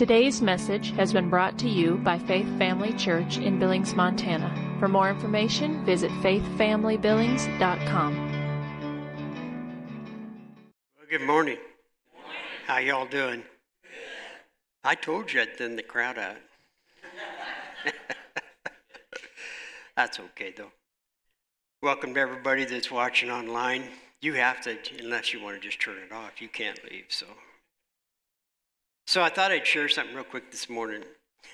Today's message has been brought to you by Faith Family Church in Billings, Montana. For more information, visit faithfamilybillings.com. Well, good morning. How y'all doing? I told you I'd thin the crowd out. That's okay though. Welcome to everybody that's watching online. You have to, unless you want to just turn it off, you can't leave. So, so I thought I'd share something real quick this morning.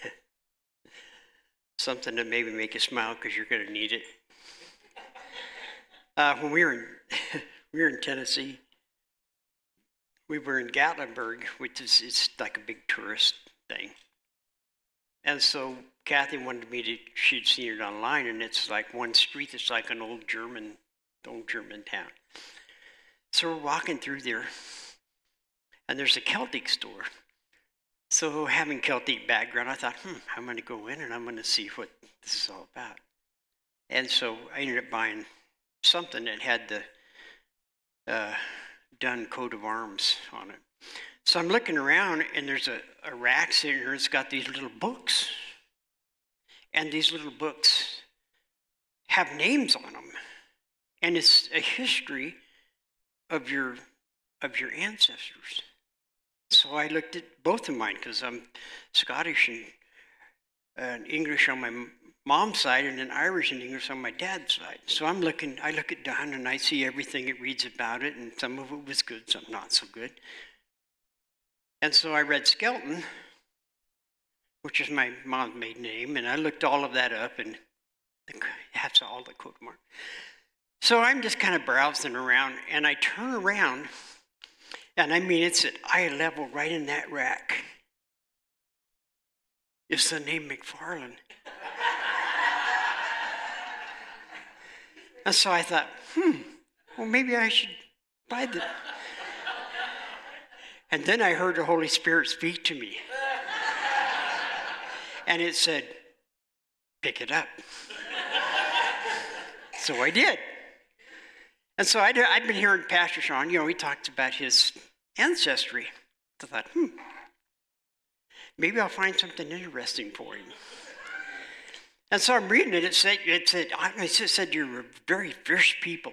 something to maybe make you smile because you're going to need it. Uh, when we were in, we were in Tennessee, we were in Gatlinburg, which is it's like a big tourist thing. And so Kathy wanted me to, she'd seen it online, and it's like one street that's like an old German, old German town. So we're walking through there, and there's a Celtic store. So having Celtic background, I thought, hmm, I'm going to go in and I'm going to see what this is all about. And so I ended up buying something that had the uh, coat of arms on it. So I'm looking around, and there's a, a rack sitting here. It's got these little books, and these little books have names on them, and it's a history of your of your ancestors. So I looked at both of mine because I'm Scottish and, English on my mom's side and then Irish and English on my dad's side. So I'm looking, I look at Don and I see everything it reads about it, and some of it was good, some not so good. And so I read Skelton, which is my mom's maiden name, and I looked all of that up, and that's all the quote mark. So I'm just kind of browsing around, and I turn around, and I mean, it's at eye level right in that rack. It's the name McFarland. And so I thought, hmm, well, maybe I should buy the. And then I heard the Holy Spirit speak to me. And it said, pick it up. so I did. And so I'd, I'd been hearing Pastor Sean, you know, he talked about his ancestry. I thought, hmm, maybe I'll find something interesting for him. And so I'm reading it. It said, it said, it said you were very fierce people.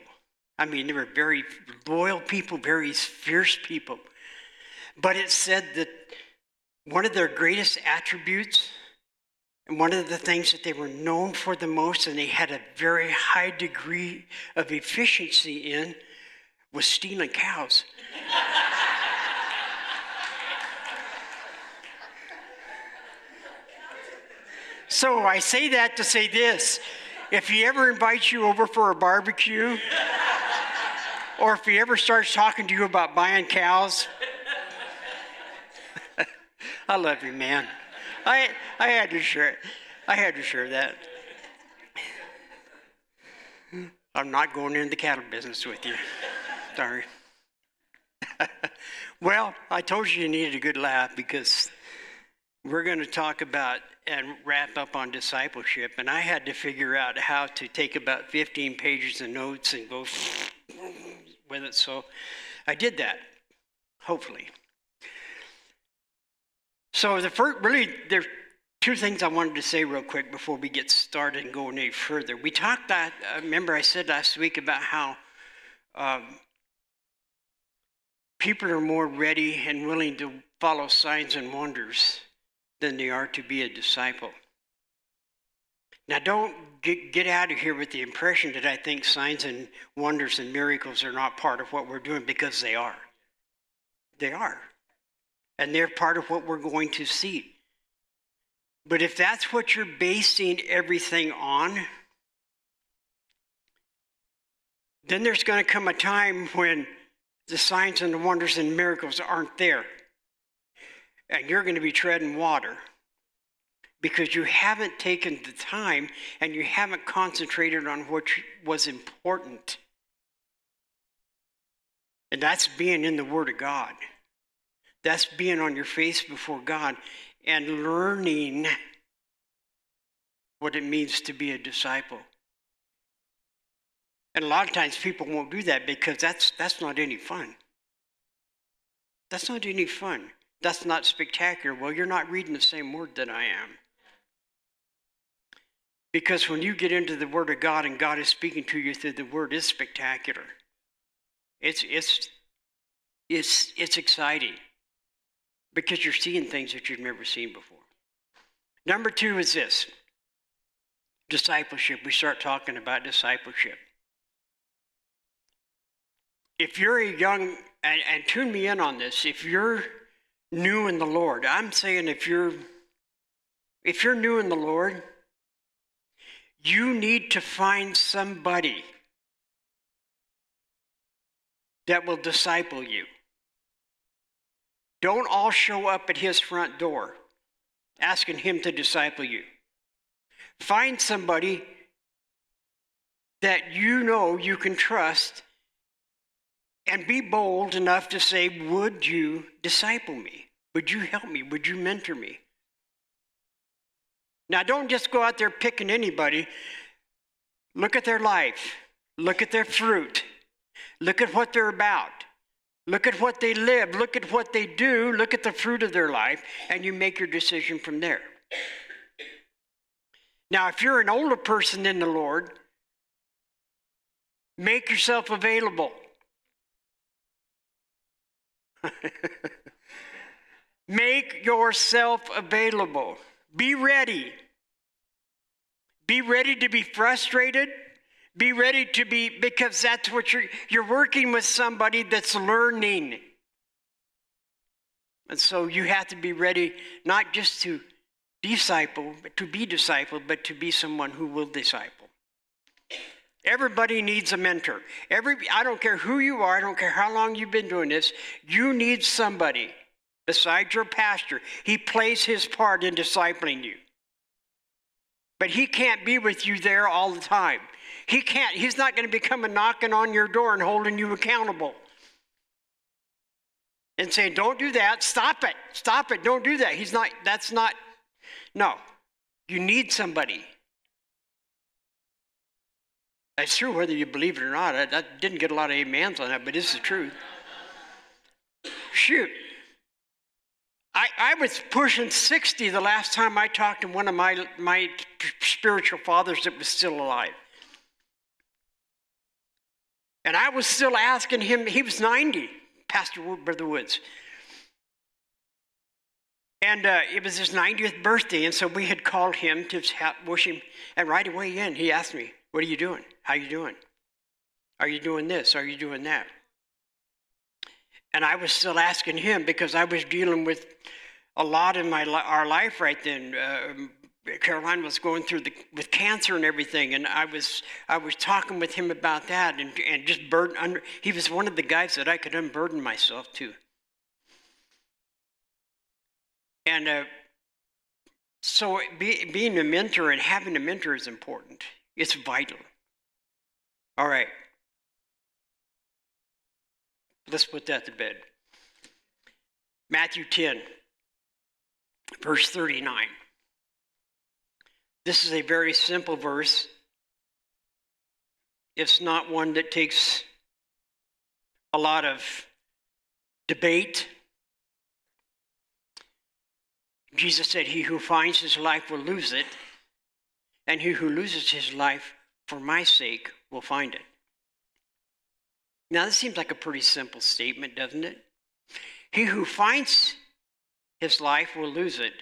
I mean, they were very loyal people, very fierce people. But it said that one of their greatest attributes and one of the things that they were known for the most and they had a very high degree of efficiency in was stealing cows. So I say that to say this if he ever invites you over for a barbecue, or if he ever starts talking to you about buying cows, I love you, man. I, I had to share I had to share that. I'm not going into the cattle business with you. Sorry. well, I told you you needed a good laugh because we're going to talk about and wrap up on discipleship. And I had to figure out how to take about 15 pages of notes and go with it. So I did that, hopefully. So the first, really, there's two things I wanted to say real quick before we get started and go any further. We talked that, I remember I said last week about how um, people are more ready and willing to follow signs and wonders than they are to be a disciple. Now, don't get, get out of here with the impression that I think signs and wonders and miracles are not part of what we're doing because they are. They are. And they're part of what we're going to see. But if that's what you're basing everything on, then there's going to come a time when the signs and the wonders and miracles aren't there and you're going to be treading water because you haven't taken the time and you haven't concentrated on what was important. And that's being in the Word of God. That's being on your face before God and learning what it means to be a disciple. And a lot of times people won't do that because that's, that's not any fun. That's not any fun That's not spectacular. Well, you're not reading the same word that I am. Because when you get into the Word of God and God is speaking to you through the Word, it's spectacular. It's, it's, it's, it's exciting because you're seeing things that you've never seen before. Number two is this discipleship. We start talking about discipleship. If you're a young, and, and tune me in on this, if you're new in the Lord, I'm saying if you're if you're new in the Lord, you need to find somebody that will disciple you. Don't all show up at his front door asking him to disciple you. Find somebody that you know you can trust and be bold enough to say, Would you disciple me? Would you help me? Would you mentor me? Now, don't just go out there picking anybody. Look at their life, look at their fruit, look at what they're about. Look at what they live, look at what they do, look at the fruit of their life, and you make your decision from there. Now, if you're an older person in the Lord, make yourself available. make yourself available. Be ready. Be ready to be frustrated. Be ready to be, because that's what you're, you're working with somebody that's learning. And so you have to be ready not just to disciple, but to be discipled, but to be someone who will disciple. Everybody needs a mentor. Every I don't care who you are, I don't care how long you've been doing this, you need somebody besides your pastor. He plays his part in discipling you. But he can't be with you there all the time. He can't, he's not going to be coming knocking on your door and holding you accountable. And saying, don't do that, stop it, stop it, don't do that. He's not, that's not no, you need somebody. That's true whether you believe it or not. I, I didn't get a lot of amens on that, but it's the truth. Shoot. I, I was pushing 60 the last time I talked to one of my, my spiritual fathers that was still alive. And I was still asking him, he was 90, Pastor Brother Woods. And uh, it was his 90th birthday, and so we had called him to wish him. And right away in, he asked me, "What are you doing? How you doing? Are you doing this? Are you doing that?" And I was still asking him because I was dealing with a lot in my our life right then. Uh, Caroline was going through the, with cancer and everything, and I was I was talking with him about that, and and just burden under. He was one of the guys that I could unburden myself to. And uh, so be, being a mentor and having a mentor is important. It's vital. All right. Let's put that to bed. Matthew 10, verse 39. This is a very simple verse. It's not one that takes a lot of debate Jesus said, He who finds his life will lose it, and he who loses his life for my sake will find it. Now, this seems like a pretty simple statement, doesn't it? He who finds his life will lose it,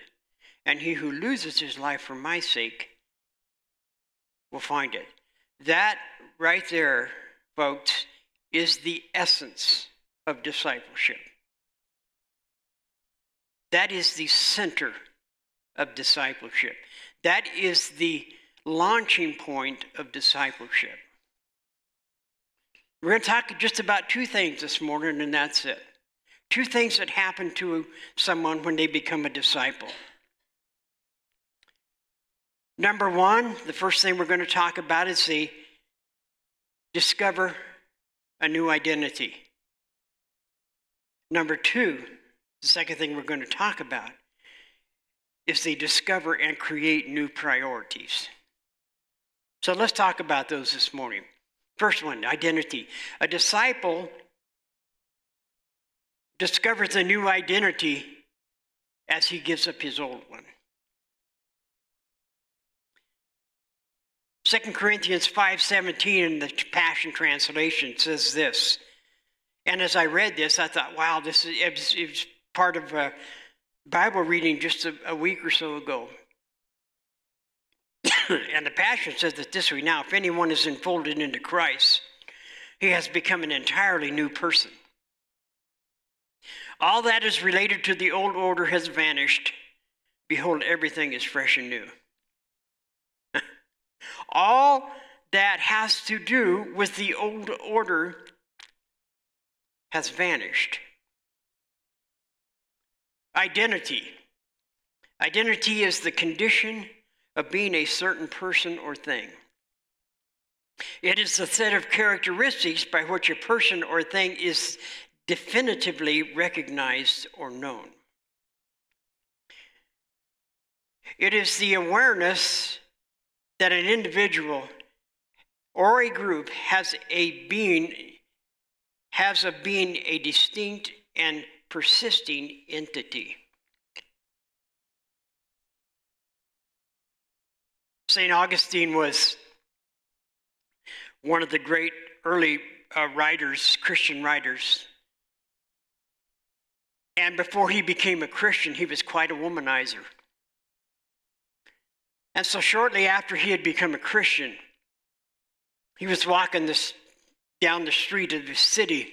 and he who loses his life for my sake will find it. That right there, folks, is the essence of discipleship. That is the center of discipleship. That is the launching point of discipleship. We're going to talk just about two things this morning, and that's it. Two things that happen to someone when they become a disciple. Number one, the first thing we're going to talk about is the discover a new identity. Number two, the second thing we're going to talk about is the discover and create new priorities. So let's talk about those this morning. First one identity. A disciple discovers a new identity as he gives up his old one. 2 Corinthians 5:17 in the Passion Translation says this. And as I read this, I thought, wow, this is it was, it was part of a Bible reading just a, a week or so ago. and the Passion says that this way now, if anyone is enfolded into Christ, he has become an entirely new person. All that is related to the old order has vanished. Behold, everything is fresh and new. All that has to do with the old order has vanished. Identity. Identity is the condition of being a certain person or thing. It is the set of characteristics by which a person or thing is definitively recognized or known. It is the awareness that an individual or a group has a being has a being a distinct and persisting entity. St. Augustine was one of the great early uh, writers, Christian writers. And before he became a Christian, he was quite a womanizer. And so, shortly after he had become a Christian, he was walking this, down the street of the city.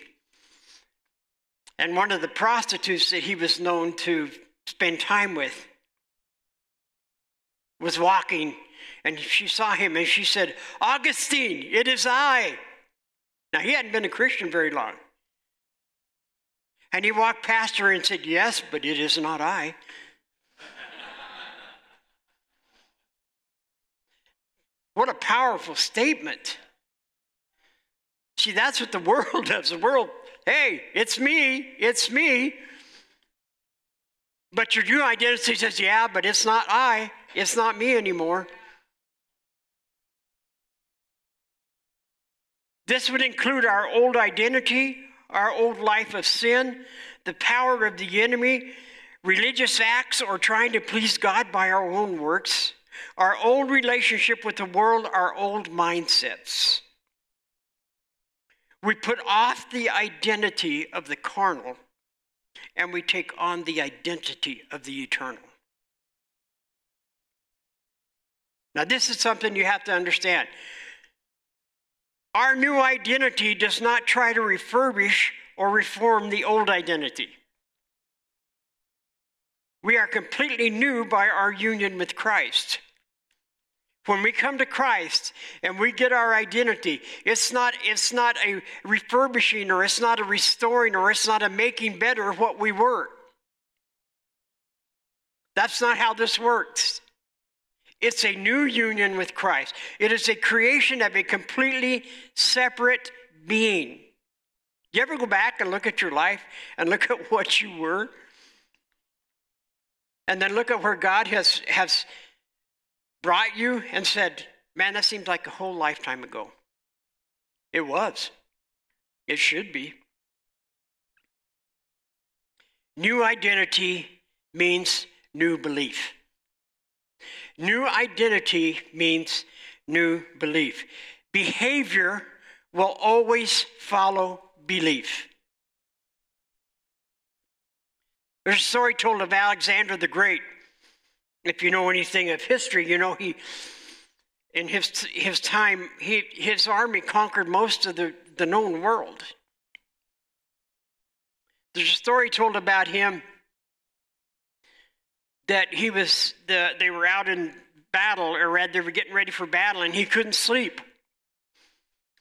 And one of the prostitutes that he was known to spend time with was walking, and she saw him and she said, Augustine, it is I. Now, he hadn't been a Christian very long. And he walked past her and said, Yes, but it is not I. what a powerful statement. See, that's what the world does. The world, hey, it's me, it's me. But your new identity says, yeah, but it's not I, it's not me anymore. This would include our old identity, our old life of sin, the power of the enemy, religious acts, or trying to please God by our own works, our old relationship with the world, our old mindsets. We put off the identity of the carnal and we take on the identity of the eternal. Now, this is something you have to understand. Our new identity does not try to refurbish or reform the old identity. We are completely new by our union with Christ. When we come to Christ and we get our identity, it's not, it's not a refurbishing or it's not a restoring or it's not a making better of what we were. That's not how this works. It's a new union with Christ. It is a creation of a completely separate being. You ever go back and look at your life and look at what you were? And then look at where God has, has brought you and said, Man, that seems like a whole lifetime ago. It was. It should be. New identity means new belief. New identity means new belief. Behavior will always follow belief. There's a story told of Alexander the Great. If you know anything of history, you know he, in his, his time, he, his army conquered most of the, the known world. There's a story told about him that he was the, they were out in battle or rather they were getting ready for battle and he couldn't sleep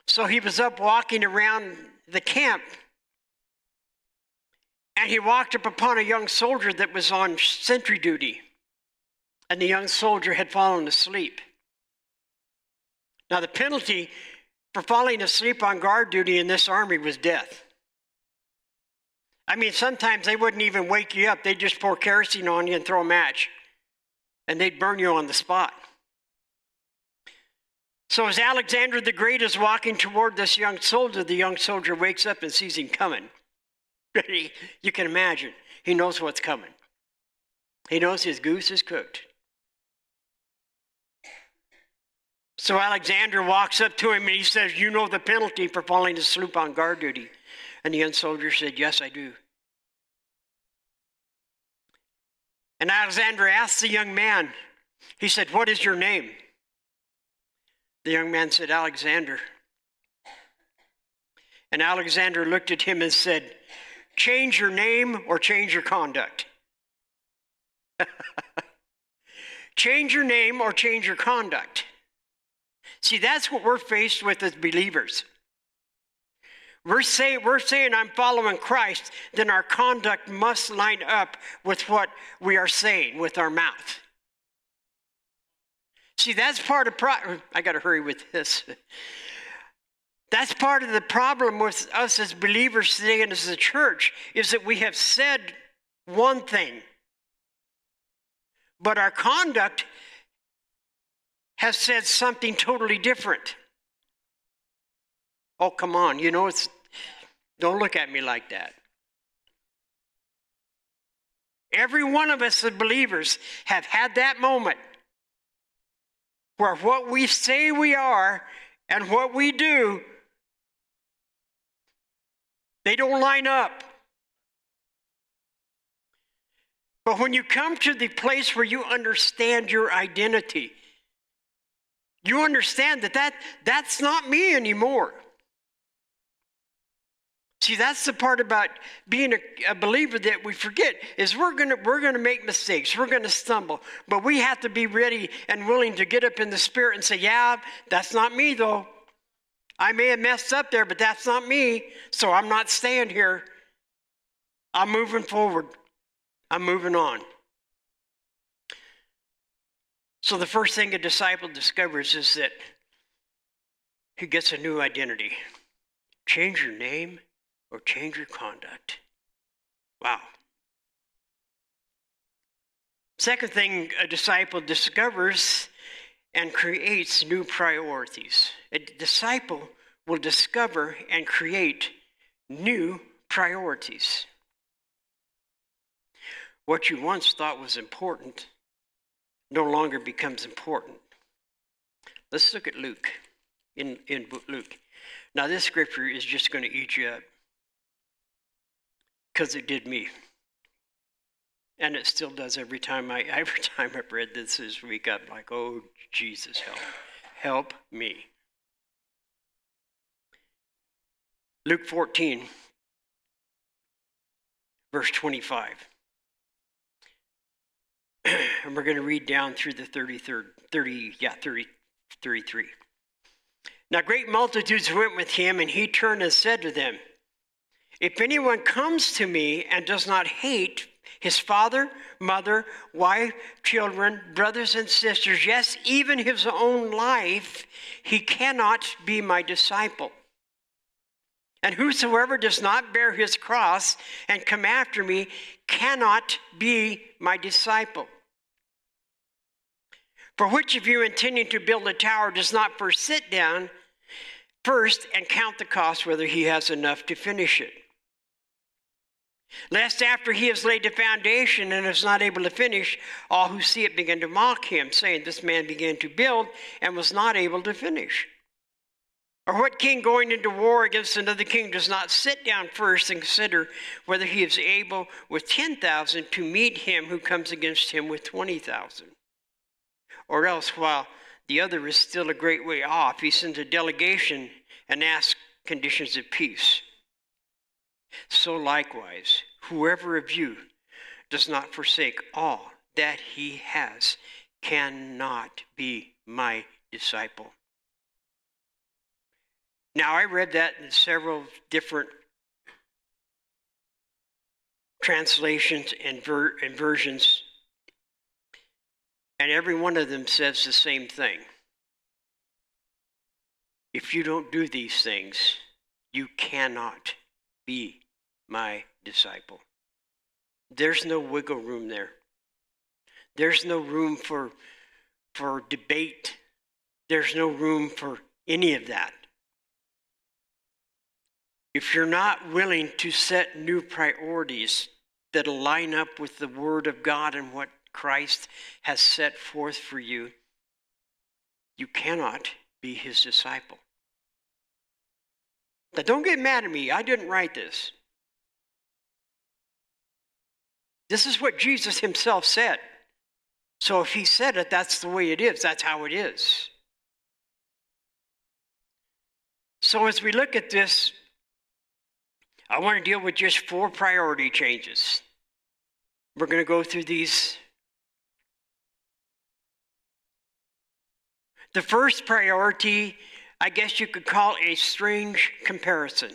so he was up walking around the camp and he walked up upon a young soldier that was on sentry duty and the young soldier had fallen asleep now the penalty for falling asleep on guard duty in this army was death I mean, sometimes they wouldn't even wake you up. They'd just pour kerosene on you and throw a match, and they'd burn you on the spot. So, as Alexander the Great is walking toward this young soldier, the young soldier wakes up and sees him coming. you can imagine, he knows what's coming. He knows his goose is cooked. So Alexander walks up to him and he says, You know the penalty for falling asleep on guard duty. And the young soldier said, Yes, I do. And Alexander asked the young man, He said, What is your name? The young man said, Alexander. And Alexander looked at him and said, Change your name or change your conduct. change your name or change your conduct. See, that's what we're faced with as believers. We're saying, we're saying I'm following Christ, then our conduct must line up with what we are saying with our mouth. See, that's part of pro- I got to hurry with this. That's part of the problem with us as believers today and as a church is that we have said one thing, but our conduct has said something totally different. Oh, come on, you know, it's, don't look at me like that. Every one of us as believers have had that moment where what we say we are and what we do they don't line up. But when you come to the place where you understand your identity, you understand that, that that's not me anymore. See, that's the part about being a, a, believer that we forget is we're gonna we're gonna make mistakes, we're gonna stumble, but we have to be ready and willing to get up in the spirit and say, "Yeah, that's not me though. I may have messed up there, but that's not me. So I'm not staying here. I'm moving forward. I'm moving on. So the first thing a disciple discovers is that he gets a new identity. Change your name or change your conduct. Wow. Second thing a disciple discovers and creates new priorities. A disciple will discover and create new priorities. What you once thought was important no longer becomes important. Let's look at Luke, in, in Luke. Now, this scripture is just going to eat you up because it did me. And it still does every time I every time I've read this this week. I'm like, oh Jesus, help, help me. Luke 14, verse 25. and we're going to read down through the 33rd, 30, yeah, 30, 33. Now great multitudes went with him, and he turned and said to them, If anyone comes to me and does not hate his father, mother, wife, children, brothers, and sisters, yes, even his own life, he cannot be my disciple. And whosoever does not bear his cross and come after me cannot be my disciple. For which of you intending to build a tower does not first sit down first and count the cost whether he has enough to finish it? Lest after he has laid the foundation and is not able to finish, all who see it begin to mock him, saying, This man began to build and was not able to finish. Or what king going into war against another king does not sit down first and consider whether he is able with 10,000 to meet him who comes against him with 20,000? Or else, while the other is still a great way off, he sends a delegation and asks conditions of peace. So likewise, whoever of you does not forsake all that he has cannot be my disciple. Now, I read that in several different translations and, ver- and versions, and every one of them says the same thing. If you don't do these things, you cannot be my disciple. There's no wiggle room there. There's no room for, for debate. There's no room for any of that. If you're not willing to set new priorities that line up with the Word of God and what Christ has set forth for you, you cannot be his disciple. Now, don't get mad at me. I didn't write this. This is what Jesus himself said. So if he said it, that's the way it is. That's how it is. So as we look at this, I want to deal with just four priority changes. We're going to go through these. The first priority, I guess you could call a strange comparison.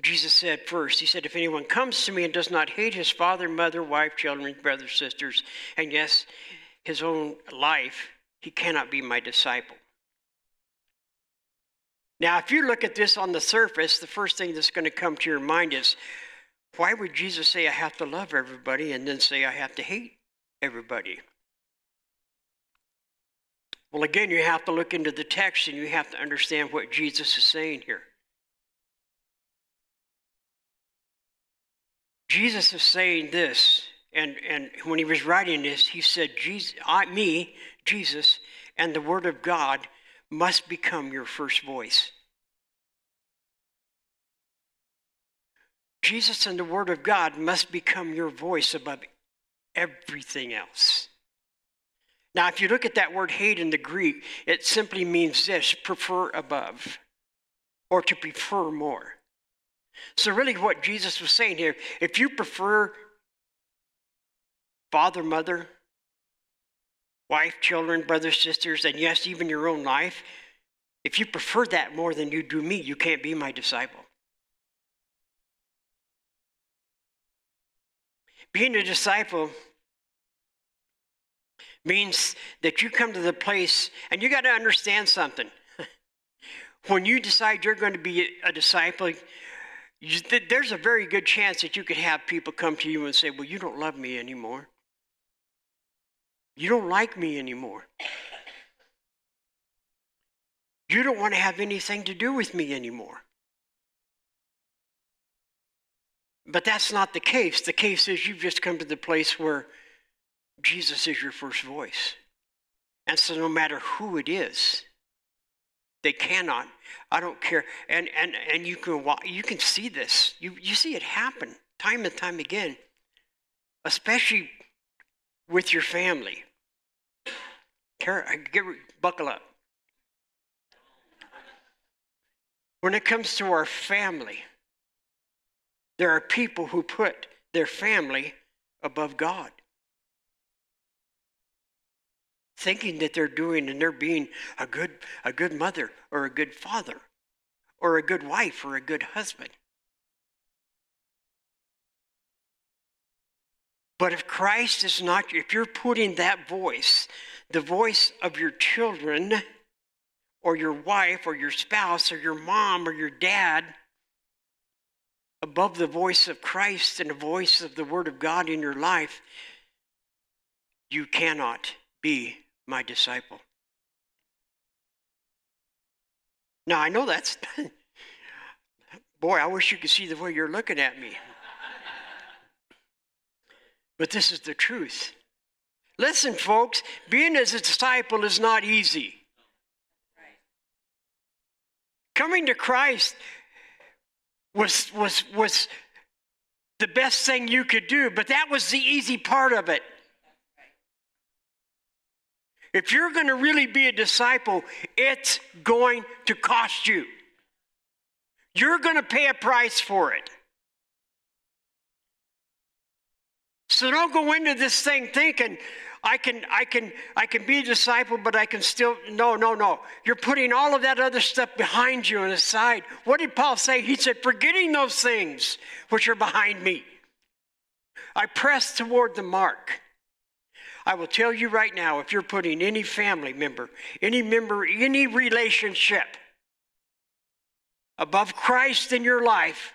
Jesus said first, He said, If anyone comes to me and does not hate his father, mother, wife, children, brothers, sisters, and yes, his own life, he cannot be my disciple. Now, if you look at this on the surface, the first thing that's going to come to your mind is why would Jesus say I have to love everybody and then say I have to hate everybody? Well, again, you have to look into the text and you have to understand what Jesus is saying here. Jesus is saying this, and, and when he was writing this, he said, Jesus, I, me, Jesus, and the Word of God must become your first voice. Jesus and the Word of God must become your voice above everything else. Now, if you look at that word hate in the Greek, it simply means this prefer above, or to prefer more. So, really, what Jesus was saying here if you prefer father, mother, wife, children, brothers, sisters, and yes, even your own life, if you prefer that more than you do me, you can't be my disciple. Being a disciple means that you come to the place, and you got to understand something. when you decide you're going to be a disciple, you, there's a very good chance that you could have people come to you and say, Well, you don't love me anymore. You don't like me anymore. You don't want to have anything to do with me anymore. But that's not the case. The case is you've just come to the place where Jesus is your first voice. And so no matter who it is, they cannot. I don't care. And and and you can you can see this. You you see it happen time and time again, especially with your family. Care, get buckle up. When it comes to our family, there are people who put their family above God thinking that they're doing and they're being a good, a good mother or a good father or a good wife or a good husband. But if Christ is not, if you're putting that voice, the voice of your children or your wife or your spouse or your mom or your dad, above the voice of Christ and the voice of the Word of God in your life, you cannot be my disciple. Now, I know that's, boy, I wish you could see the way you're looking at me. But this is the truth. Listen, folks, being as a disciple is not easy. Coming to Christ was, was, was the best thing you could do, but that was the easy part of it. If you're going to really be a disciple, it's going to cost you. You're going to pay a price for it. So don't go into this thing thinking, I can, I can, I can be a disciple, but I can still. No, no, no. You're putting all of that other stuff behind you and aside. What did Paul say? He said, forgetting those things which are behind me. I press toward the mark I will tell you right now if you're putting any family member, any member, any relationship above Christ in your life,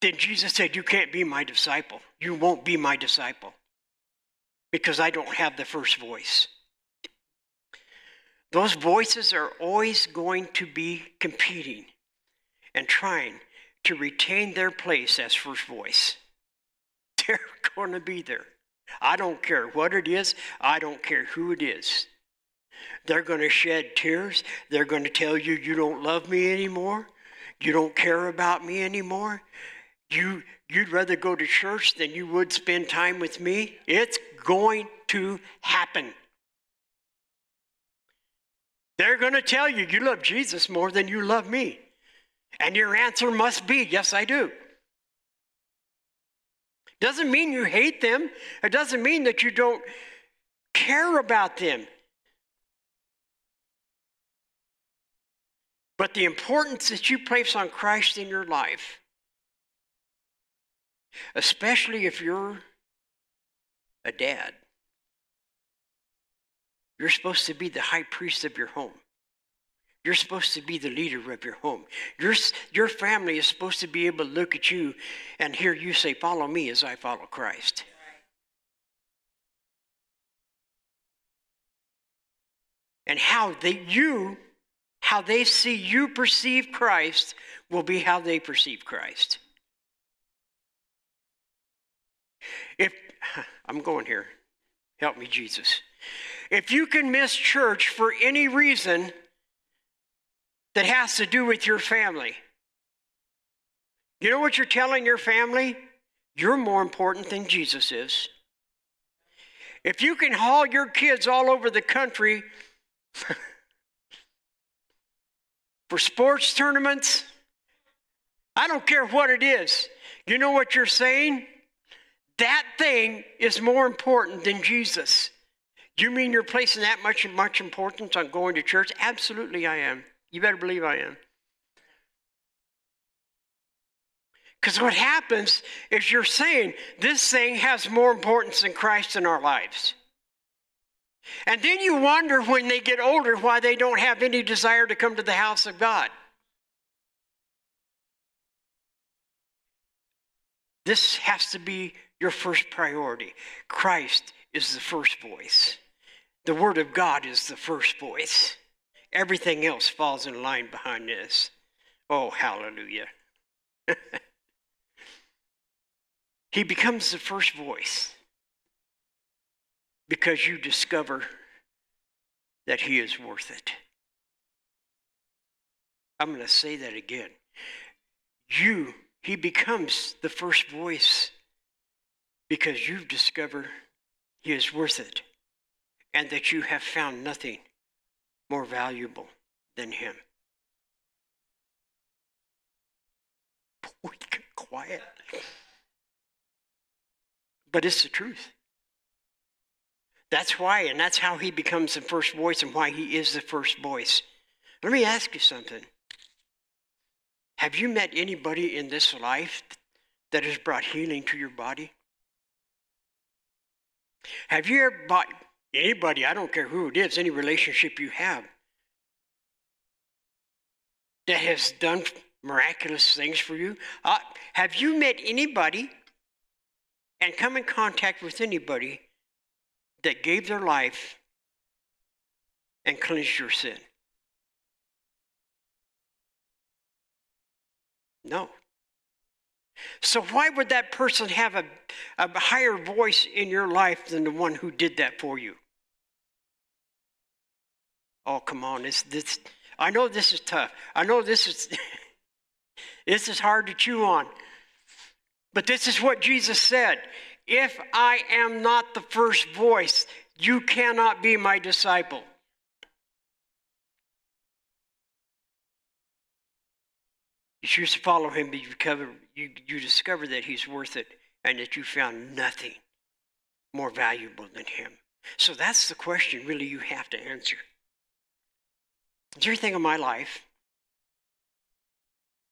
then Jesus said, You can't be my disciple. You won't be my disciple because I don't have the first voice. Those voices are always going to be competing and trying to retain their place as first voice. They're going to be there. I don't care what it is, I don't care who it is. They're going to shed tears. They're going to tell you you don't love me anymore. You don't care about me anymore. You you'd rather go to church than you would spend time with me. It's going to happen. They're going to tell you you love Jesus more than you love me. And your answer must be, yes, I do. Doesn't mean you hate them. It doesn't mean that you don't care about them. But the importance that you place on Christ in your life, especially if you're a dad, you're supposed to be the high priest of your home. You're supposed to be the leader of your home. Your, your family is supposed to be able to look at you and hear you say, Follow me as I follow Christ. And how they, you how they see you perceive Christ will be how they perceive Christ. If I'm going here, help me, Jesus. If you can miss church for any reason that has to do with your family, you know what you're telling your family? You're more important than Jesus is. If you can haul your kids all over the country for sports tournaments. I don't care what it is. You know what you're saying? That thing is more important than Jesus. You mean you're placing that much much importance on going to church? Absolutely I am. You better believe I am. Because what happens is you're saying this thing has more importance than Christ in our lives. And then you wonder when they get older why they don't have any desire to come to the house of God. This has to be your first priority. Christ is the first voice, the Word of God is the first voice. Everything else falls in line behind this. Oh, hallelujah. he becomes the first voice because you discover that He is worth it. I'm going to say that again. You, He becomes the first voice because you've discovered He is worth it and that you have found nothing more valuable than Him. Boy, get quiet. But it's the truth. That's why, and that's how he becomes the first voice and why he is the first voice. Let me ask you something. Have you met anybody in this life that has brought healing to your body? Have you ever bought anybody, I don't care who it is, any relationship you have, that has done miraculous things for you? Uh, have you met anybody and come in contact with anybody that gave their life and cleansed your sin? No. So, why would that person have a, a higher voice in your life than the one who did that for you? Oh, come on. This, this, I know this is tough. I know this is, this is hard to chew on. But this is what Jesus said if I am not the first voice, you cannot be my disciple. You choose to follow him, but you, cover, you, you discover that he's worth it and that you found nothing more valuable than him. So that's the question really you have to answer. Is there anything in my life?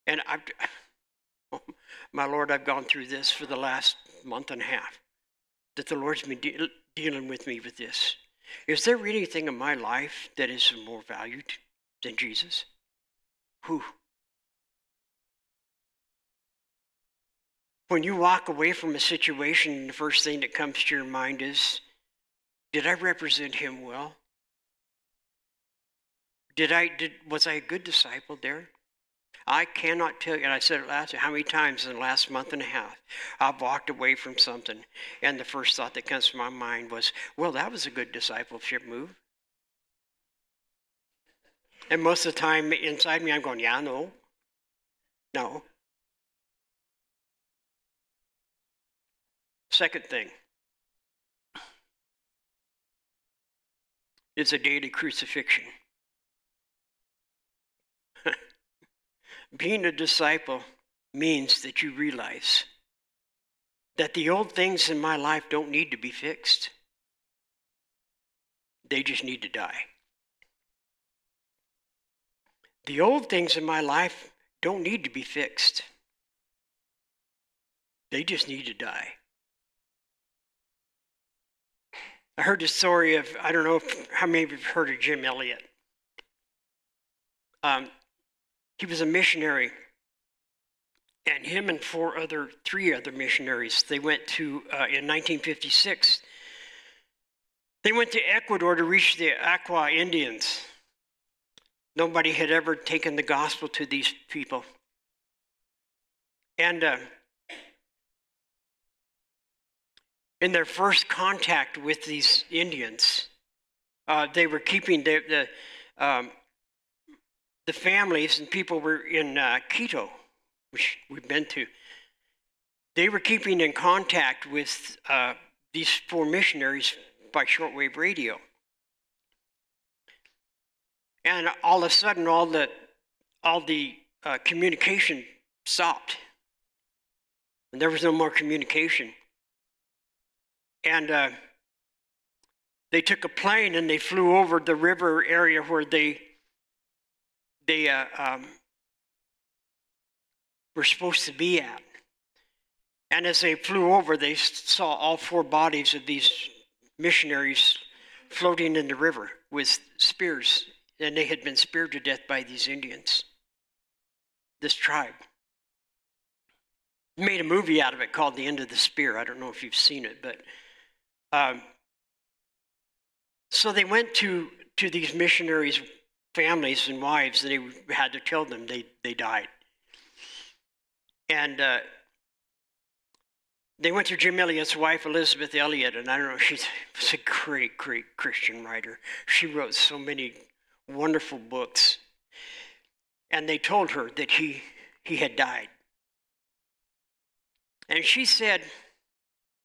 And I've, my Lord, I've gone through this for the last month and a half that the Lord's been de- dealing with me with this. Is there anything in my life that is more valued than Jesus? Who? When you walk away from a situation, the first thing that comes to your mind is, did I represent him well? Did I did was I a good disciple there? I cannot tell you, and I said it last how many times in the last month and a half I've walked away from something, and the first thought that comes to my mind was, well, that was a good discipleship move. And most of the time inside me, I'm going, yeah, no, no. Second thing, it's a daily crucifixion. Being a disciple means that you realize that the old things in my life don't need to be fixed, they just need to die. The old things in my life don't need to be fixed, they just need to die. I heard the story of, I don't know if, how many of you have heard of Jim Elliot. Um, he was a missionary. And him and four other, three other missionaries, they went to, uh, in 1956, they went to Ecuador to reach the Auca Indians. Nobody had ever taken the gospel to these people. And uh, in their first contact with these Indians, uh, they were keeping the, the um, the families and people were in uh, Quito, which we've been to. They were keeping in contact with uh, these four missionaries by shortwave radio. And all of a sudden, all the, all the uh, communication stopped. And there was no more communication. And uh, they took a plane and they flew over the river area where they they uh, um, were supposed to be at. And as they flew over, they saw all four bodies of these missionaries floating in the river with spears, and they had been speared to death by these Indians, this tribe. Made a movie out of it called The End of the Spear. I don't know if you've seen it, but um, so they went to to these missionaries' families and wives, that he had to tell them they, they died. And uh, they went to Jim Elliot's wife, Elizabeth Elliot, and I don't know, she was a great, great Christian writer. She wrote so many wonderful books. And they told her that he, he had died. And she said,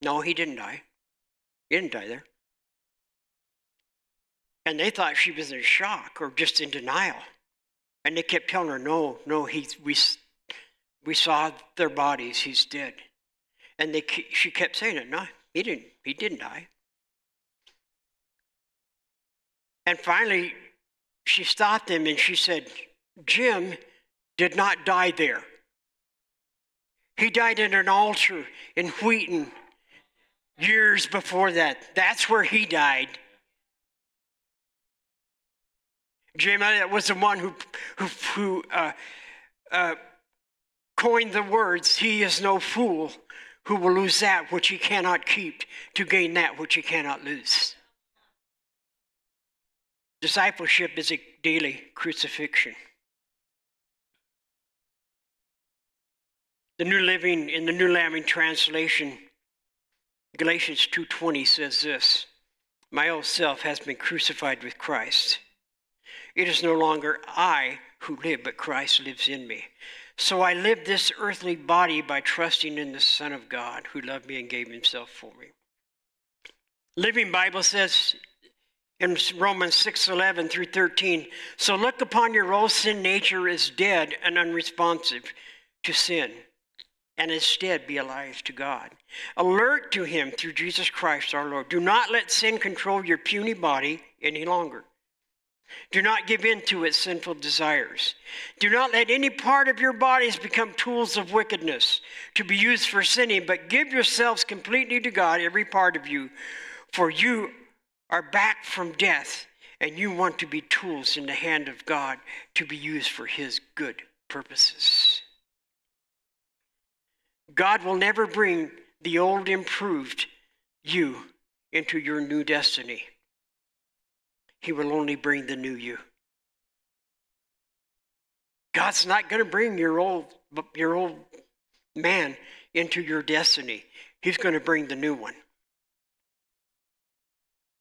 No, he didn't die. He didn't die there. And they thought she was in shock or just in denial. And they kept telling her, no, no, he, we, we saw their bodies, he's dead. And they, she kept saying it, no, he didn't, he didn't die. And finally, she stopped them and she said, Jim did not die there. He died in an altar in Wheaton years before that. That's where he died. Jim Elliot was the one who, who, who uh, uh, coined the words, He is no fool who will lose that which he cannot keep to gain that which he cannot lose. Discipleship is a daily crucifixion. The New Living in the New Living Translation, Galatians 2:20 says this: My old self has been crucified with Christ. It is no longer I who live, but Christ lives in me. So I live this earthly body by trusting in the Son of God who loved me and gave himself for me. Living Bible says in Romans 6 11 through 13, so look upon your old sin nature as dead and unresponsive to sin, and instead be alive to God. Alert to Him through Jesus Christ our Lord. Do not let sin control your puny body any longer. Do not give in to its sinful desires. Do not let any part of your bodies become tools of wickedness to be used for sinning, but give yourselves completely to God, every part of you, for you are back from death and you want to be tools in the hand of God to be used for His good purposes. God will never bring the old improved you into your new destiny. He will only bring the new you. God's not going to bring your old, your old man into your destiny. He's going to bring the new one.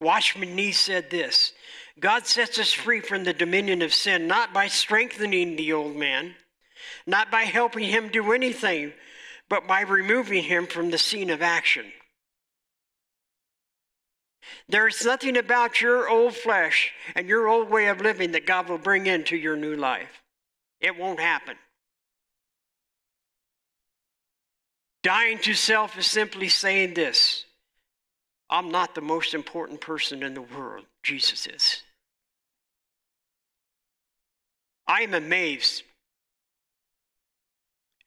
Watchman Nee said this God sets us free from the dominion of sin, not by strengthening the old man, not by helping him do anything, but by removing him from the scene of action. There's nothing about your old flesh and your old way of living that God will bring into your new life. It won't happen. Dying to self is simply saying this I'm not the most important person in the world, Jesus is. I am amazed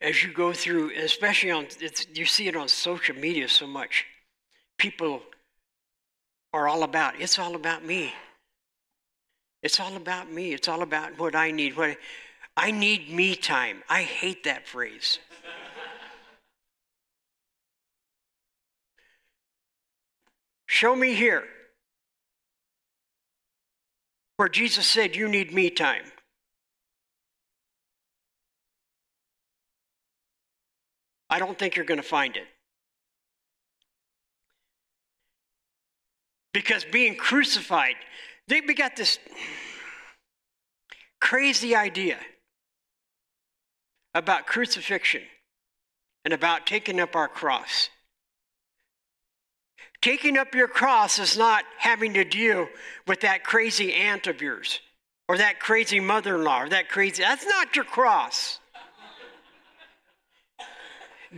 as you go through, especially on, you see it on social media so much. People are all about, it's all about me. It's all about me. It's all about what I need. What I need me time. I hate that phrase. Show me here where Jesus said, You need me time. I don't think you're going to find it. Because being crucified, they, got this crazy idea about crucifixion and about taking up our cross. Taking up your cross is not having to deal with that crazy aunt of yours or that crazy mother in law or that crazy, that's not your cross.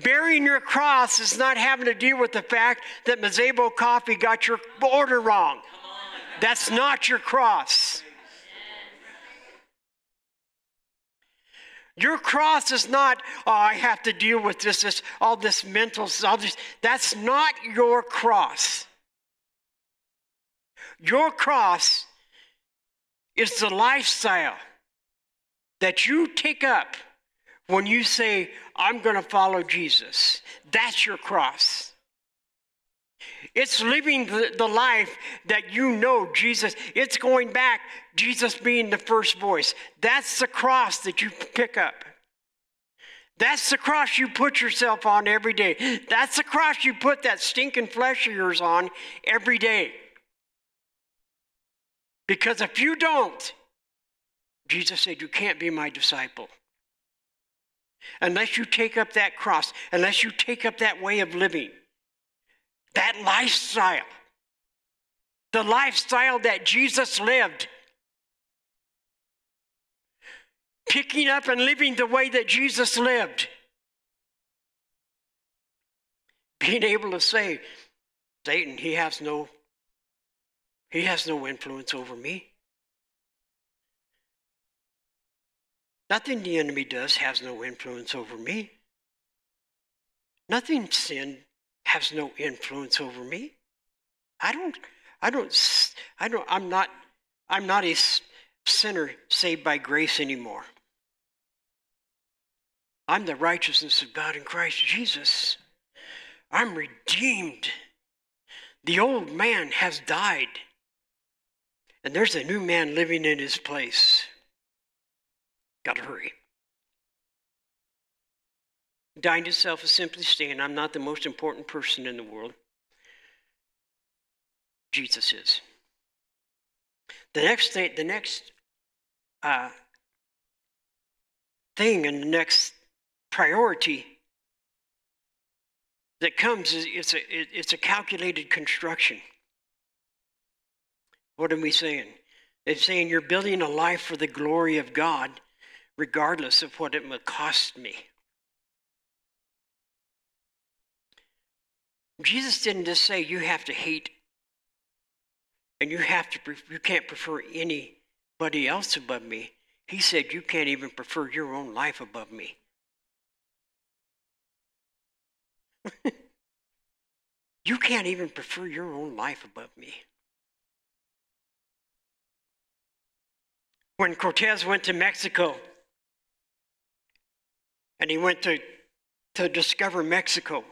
Bearing your cross is not having to deal with the fact that Mazebo Coffee got your order wrong. That's not your cross. Your cross is not, oh, I have to deal with this, this all this mental, all this. That's not your cross. Your cross is the lifestyle that you take up when you say, I'm going to follow Jesus. That's your cross. It's living the, life that you know Jesus. It's going back, Jesus being the first voice. That's the cross that you pick up. That's the cross you put yourself on every day. That's the cross you put that stinking flesh of yours on every day. Because if you don't, Jesus said, You can't be my disciple. Unless you take up that cross, unless you take up that way of living that lifestyle, the lifestyle that Jesus lived, picking up and living the way that Jesus lived, being able to say, Satan, he has no he has no influence over me. Nothing the enemy does has no influence over me. Nothing sin has no influence over me. I don't, I don't, I don't, I'm not, I'm not a sinner saved by grace anymore. I'm the righteousness of God in Christ Jesus. I'm redeemed. The old man has died, and there's a new man living in his place. Gotta hurry. Dying to self is simply saying, I'm not the most important person in the world. Jesus is. The next thing, the next uh, thing and the next priority that comes is it's a, it's a calculated construction. What are we saying? It's saying you're building a life for the glory of God, regardless of what it will cost me. Jesus didn't just say you have to hate and you have to you can't prefer anybody else above me. He said you can't even prefer your own life above me. you can't even prefer your own life above me. When Cortez went to Mexico and he went to, to discover Mexico,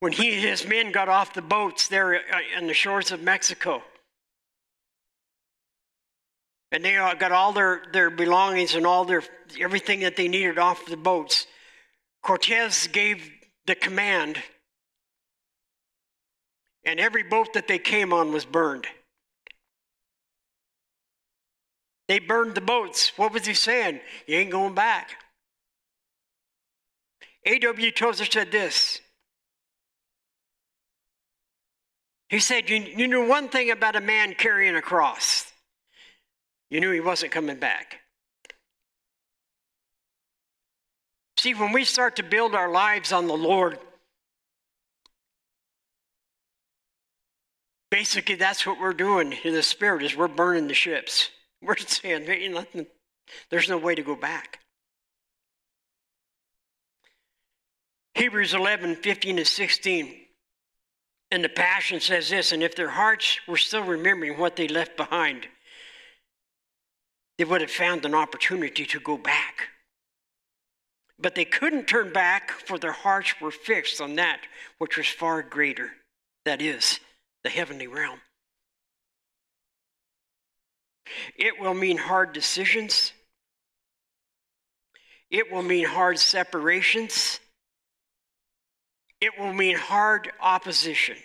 when he and his men got off the boats there on uh, the shores of Mexico. and they got all their, their belongings and all their everything that they needed off the boats. Cortez gave the command, and every boat that they came on was burned. They burned the boats. What was he saying? You ain't going back. A.W. Tozer said this. He said, you, you knew one thing about a man carrying a cross. You knew he wasn't coming back. See, when we start to build our lives on the Lord, basically that's what we're doing in the spirit is we're burning the ships. We're saying there's no way to go back. Hebrews 11, 15 and 16. And the Passion says this, and if their hearts were still remembering what they left behind, they would have found an opportunity to go back. But they couldn't turn back, for their hearts were fixed on that which was far greater that is, the heavenly realm. It will mean hard decisions, it will mean hard separations, it will mean hard opposition.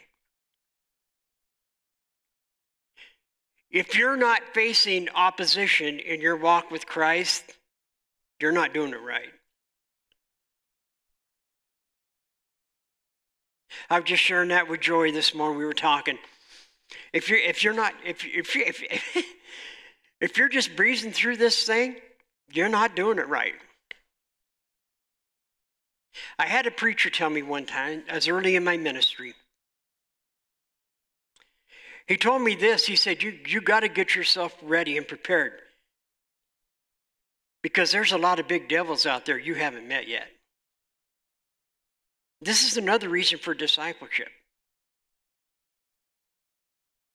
If you're not facing opposition in your walk with Christ, you're not doing it right. I was just sharing that with Joy this morning. We were talking. If you're if you're not if if you, if if you're just breezing through this thing, you're not doing it right. I had a preacher tell me one time, as early in my ministry, he told me this. He said, You, you got to get yourself ready and prepared because there's a lot of big devils out there you haven't met yet. This is another reason for discipleship.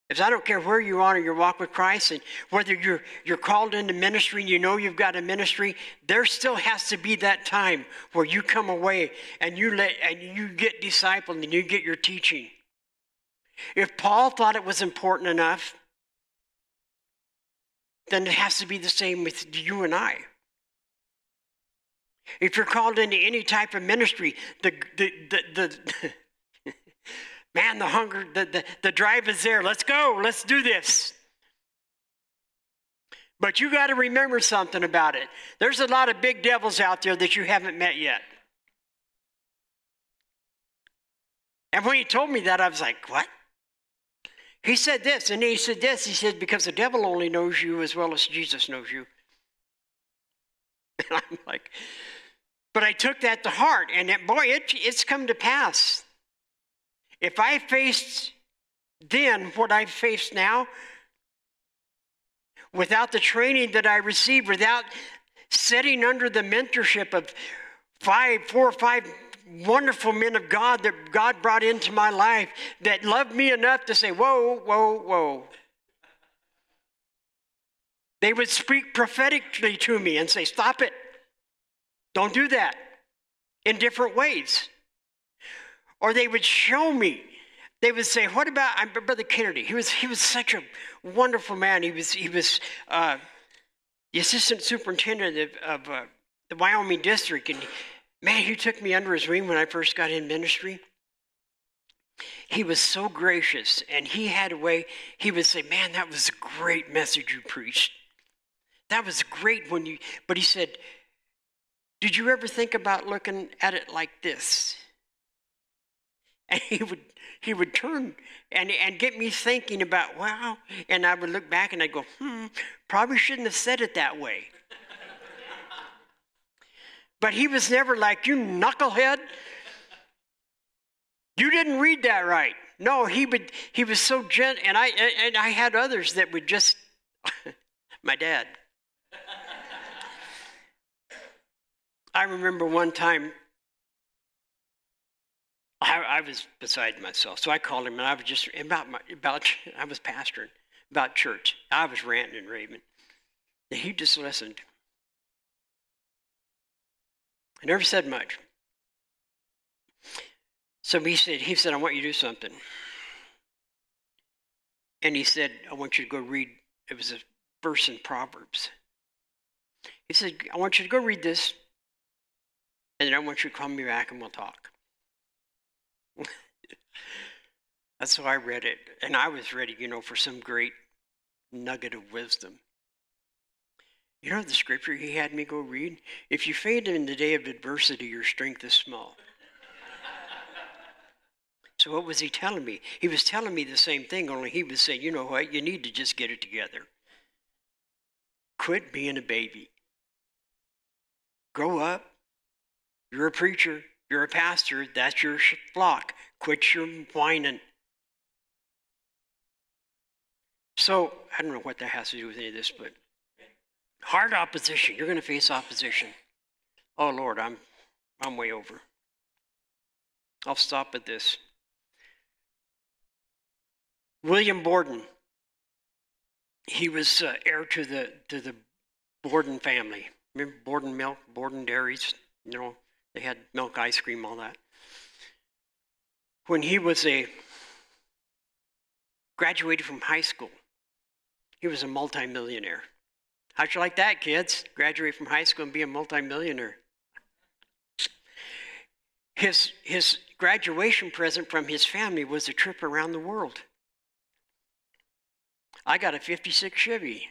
If I don't care where you are in your walk with Christ and whether you're, you're called into ministry and you know you've got a ministry, there still has to be that time where you come away and you let and you get discipled and you get your teaching. If Paul thought it was important enough, then it has to be the same with you and I. If you're called into any type of ministry, the, the, the, the Man, the hunger, the, the, the drive is there. Let's go. Let's do this. But you got to remember something about it. There's a lot of big devils out there that you haven't met yet. And when he told me that, I was like, what? He said this, and he said this. He said, because the devil only knows you as well as Jesus knows you. And I'm like, but I took that to heart, and it, boy, it, it's come to pass. If I faced then what I face now, without the training that I received, without sitting under the mentorship of five, four or five wonderful men of God that God brought into my life that loved me enough to say, Whoa, whoa, whoa. They would speak prophetically to me and say, Stop it. Don't do that in different ways. Or they would show me. They would say, "What about I'm Brother Kennedy? He was he was such a wonderful man. He was he was uh, the assistant superintendent of, of uh, the Wyoming district, and man, he took me under his wing when I first got in ministry. He was so gracious, and he had a way. He would say, "Man, that was a great message you preached. That was great when you." But he said, "Did you ever think about looking at it like this?" And he would he would turn and, and get me thinking about, wow. And I would look back and I'd go, hmm, probably shouldn't have said it that way. but he was never like, you knucklehead. You didn't read that right. No, he would he was so gentle and I and I had others that would just my dad. I remember one time I, I, was beside myself. So I called him, and I was just about my, about I was pastoring about church. I was ranting and raving. And he just listened. I never said much. So he said, he said, I want you to do something. And he said, I want you to go read. It was a verse in Proverbs. He said, I want you to go read this, and then I want you to call me back and we'll talk. That's how I read it. And I was ready, you know, for some great nugget of wisdom. You know the scripture he had me go read? If you faint in the day of adversity, your strength is small. so what was he telling me? He was telling me the same thing, only he was saying, you know what, you need to just get it together. Quit being a baby. Grow up. You're a preacher. You're a pastor. That's your flock. Quit your whining. So, I don't know what that has to do with any of this, but hard opposition. You're going to face opposition. Oh, Lord, I'm, I'm way over. I'll stop at this. William Borden. He was uh, heir to the, to the Borden family. Remember Borden milk, Borden dairies? You know, they had milk, ice cream, all that. When he was a graduated from high school, he was a multimillionaire. How'd you like that, kids? Graduate from high school and be a multimillionaire. His, his graduation present from his family was a trip around the world. I got a 56 Chevy.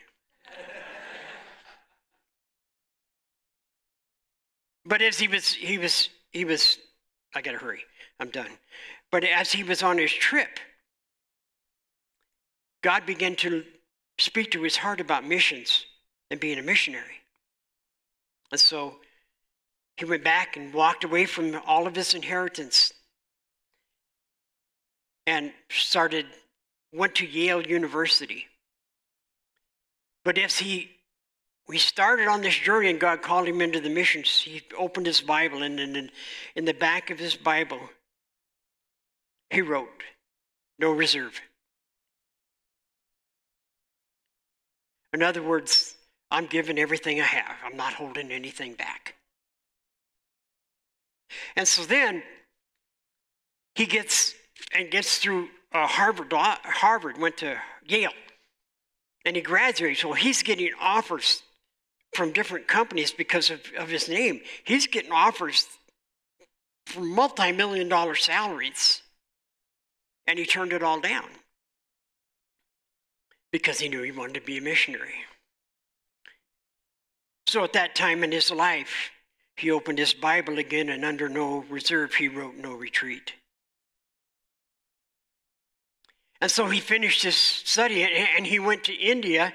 But as he was, he was, he was, I gotta hurry, I'm done. But as he was on his trip, God began to speak to his heart about missions and being a missionary. And so he went back and walked away from all of his inheritance and started, went to Yale University. But as he we started on this journey and God called him into the missions. He opened his Bible and in, in the back of his Bible, he wrote, No reserve. In other words, I'm giving everything I have. I'm not holding anything back. And so then he gets and gets through uh, Harvard. Harvard went to Yale, and he graduates. Well, he's getting offers from different companies because of, of his name. He's getting offers for multi-million dollar salaries, and he turned it all down because he knew he wanted to be a missionary. So at that time in his life, he opened his Bible again, and under no reserve, he wrote no retreat. And so he finished his study and he went to India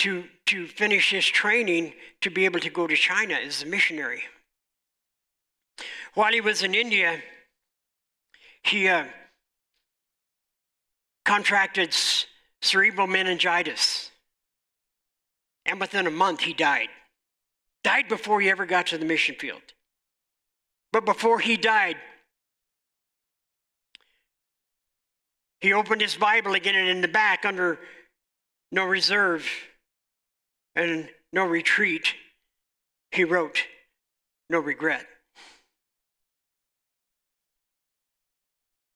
to, to finish his training to be able to go to China as a missionary. While he was in India, he uh, contracted cerebral meningitis. And within a month, he died. Died before he ever got to the mission field. But before he died, he opened his Bible again, and in the back, under no reserve and no retreat, he wrote, no regret.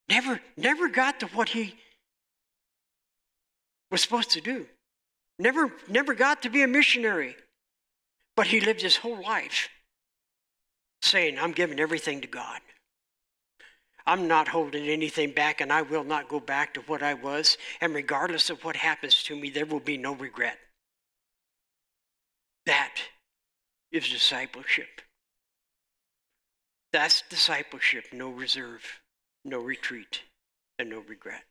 Never, never got to what he was supposed to do. Never, never got to be a missionary. But he lived his whole life saying, I'm giving everything to God. I'm not holding anything back, and I will not go back to what I was. And regardless of what happens to me, there will be no regret. That is discipleship. That's discipleship no reserve, no retreat, and no regret.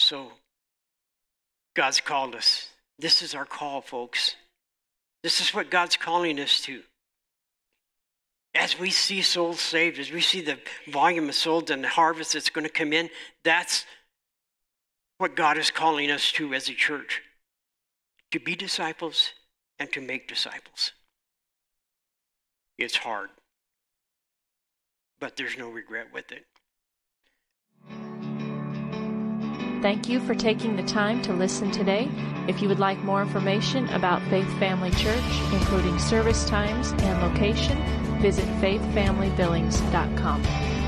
So, God's called us. This is our call, folks. This is what God's calling us to. As we see souls saved, as we see the volume of souls and the harvest that's going to come in, that's what God is calling us to as a church to be disciples and to make disciples. It's hard, but there's no regret with it. Thank you for taking the time to listen today. If you would like more information about Faith Family Church, including service times and location, visit faithfamilybillings.com.